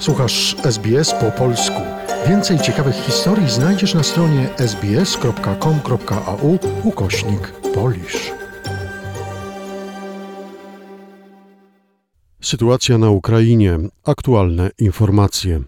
Słuchasz SBS po polsku. Więcej ciekawych historii znajdziesz na stronie sbs.com.au ukośnik polisz. Sytuacja na Ukrainie. Aktualne informacje.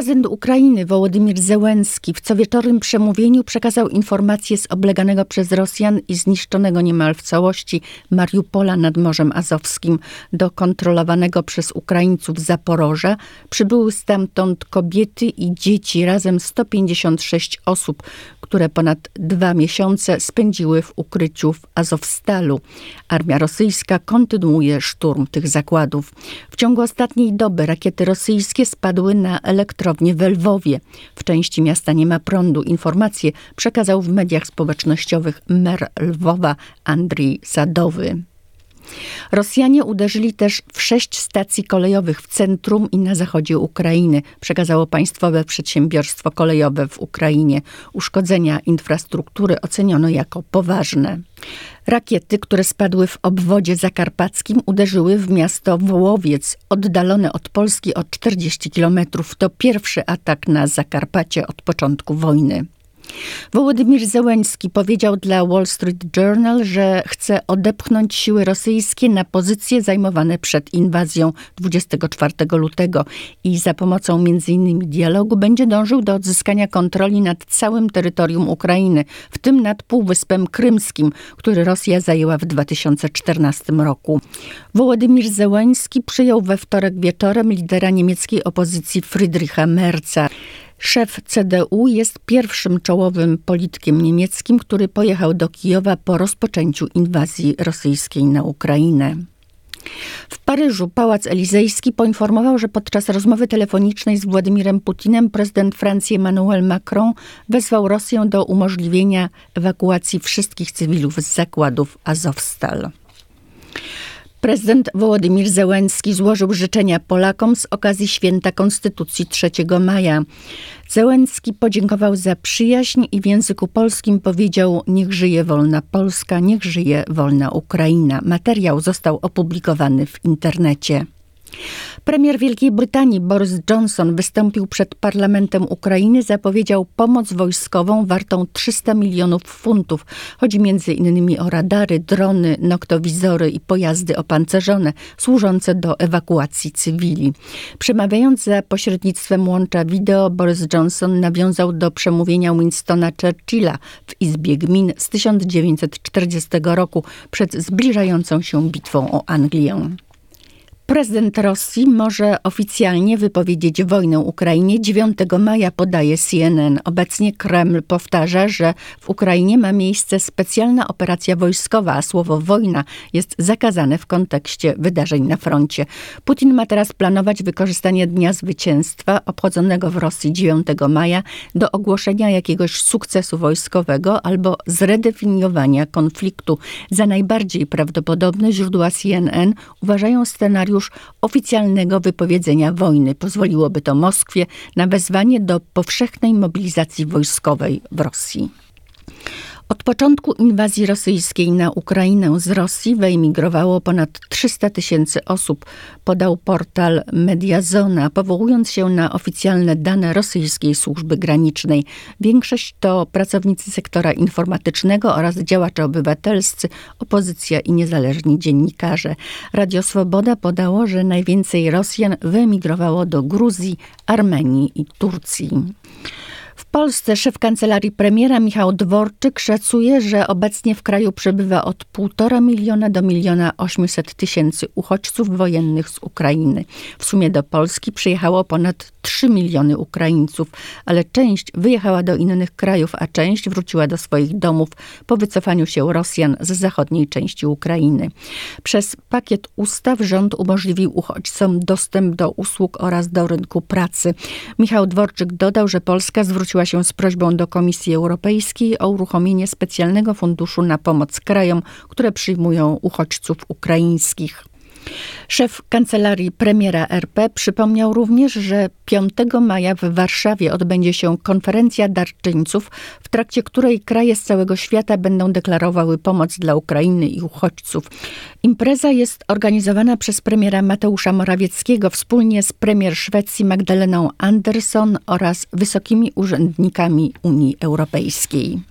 Prezydent Ukrainy Wołodymir Zełenski w cowieczornym przemówieniu przekazał informacje z obleganego przez Rosjan i zniszczonego niemal w całości Mariupola nad Morzem Azowskim do kontrolowanego przez Ukraińców Zaporoża. Przybyły stamtąd kobiety i dzieci, razem 156 osób, które ponad dwa miesiące spędziły w ukryciu w Azowstalu. Armia rosyjska kontynuuje szturm tych zakładów. W ciągu ostatniej doby rakiety rosyjskie spadły na elektrownię w Lwowie. W części miasta nie ma prądu. Informacje przekazał w mediach społecznościowych mer Lwowa Andrii Sadowy. Rosjanie uderzyli też w sześć stacji kolejowych w centrum i na zachodzie Ukrainy, przekazało państwowe przedsiębiorstwo kolejowe w Ukrainie. Uszkodzenia infrastruktury oceniono jako poważne. Rakiety, które spadły w obwodzie zakarpackim, uderzyły w miasto Wołowiec, oddalone od Polski o 40 kilometrów. To pierwszy atak na Zakarpacie od początku wojny. Wołodymir Zełenski powiedział dla Wall Street Journal, że chce odepchnąć siły rosyjskie na pozycje zajmowane przed inwazją 24 lutego i za pomocą m.in. dialogu będzie dążył do odzyskania kontroli nad całym terytorium Ukrainy, w tym nad Półwyspem Krymskim, który Rosja zajęła w 2014 roku. Wołodymir Zełenski przyjął we wtorek wieczorem lidera niemieckiej opozycji Friedricha Merza. Szef CDU jest pierwszym czołowym politykiem niemieckim, który pojechał do Kijowa po rozpoczęciu inwazji rosyjskiej na Ukrainę. W Paryżu Pałac Elizejski poinformował, że podczas rozmowy telefonicznej z Władimirem Putinem prezydent Francji Emmanuel Macron wezwał Rosję do umożliwienia ewakuacji wszystkich cywilów z zakładów Azowstal. Prezydent Wołodymir Zełenski złożył życzenia Polakom z okazji święta Konstytucji 3 maja. Zełenski podziękował za przyjaźń i w języku polskim powiedział: Niech żyje wolna Polska, niech żyje wolna Ukraina. Materiał został opublikowany w internecie. Premier Wielkiej Brytanii Boris Johnson wystąpił przed parlamentem Ukrainy, zapowiedział pomoc wojskową wartą 300 milionów funtów. Chodzi między innymi o radary, drony, noktowizory i pojazdy opancerzone służące do ewakuacji cywili. Przemawiając za pośrednictwem łącza wideo, Boris Johnson nawiązał do przemówienia Winstona Churchilla w Izbie Gmin z 1940 roku przed zbliżającą się bitwą o Anglię. Prezydent Rosji może oficjalnie wypowiedzieć wojnę Ukrainie 9 maja, podaje CNN. Obecnie Kreml powtarza, że w Ukrainie ma miejsce specjalna operacja wojskowa, a słowo wojna jest zakazane w kontekście wydarzeń na froncie. Putin ma teraz planować wykorzystanie Dnia Zwycięstwa, obchodzonego w Rosji 9 maja, do ogłoszenia jakiegoś sukcesu wojskowego albo zredefiniowania konfliktu. Za najbardziej prawdopodobny źródła CNN uważają scenariusz już oficjalnego wypowiedzenia wojny. Pozwoliłoby to Moskwie na wezwanie do powszechnej mobilizacji wojskowej w Rosji. Od początku inwazji rosyjskiej na Ukrainę z Rosji wyemigrowało ponad 300 tysięcy osób, podał portal Mediazona, powołując się na oficjalne dane rosyjskiej służby granicznej. Większość to pracownicy sektora informatycznego oraz działacze obywatelscy, opozycja i niezależni dziennikarze. Radio Swoboda podało, że najwięcej Rosjan wyemigrowało do Gruzji, Armenii i Turcji. W Polsce szef kancelarii premiera Michał Dworczyk szacuje, że obecnie w kraju przebywa od 1,5 miliona do miliona 800 tysięcy uchodźców wojennych z Ukrainy. W sumie do Polski przyjechało ponad 3 miliony Ukraińców, ale część wyjechała do innych krajów, a część wróciła do swoich domów po wycofaniu się Rosjan z zachodniej części Ukrainy. Przez pakiet ustaw rząd umożliwił uchodźcom dostęp do usług oraz do rynku pracy. Michał Dworczyk dodał, że Polska zwróciła się z prośbą do Komisji Europejskiej o uruchomienie specjalnego funduszu na pomoc krajom, które przyjmują uchodźców ukraińskich. Szef kancelarii premiera RP przypomniał również, że 5 maja w Warszawie odbędzie się konferencja darczyńców, w trakcie której kraje z całego świata będą deklarowały pomoc dla Ukrainy i uchodźców. Impreza jest organizowana przez premiera Mateusza Morawieckiego wspólnie z premier Szwecji Magdaleną Andersson oraz wysokimi urzędnikami Unii Europejskiej.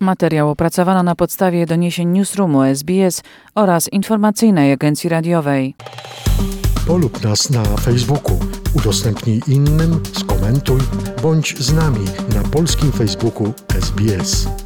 Materiał opracowano na podstawie doniesień Newsroomu SBS oraz informacyjnej agencji radiowej. Polub nas na Facebooku, udostępnij innym, skomentuj, bądź z nami na polskim Facebooku SBS.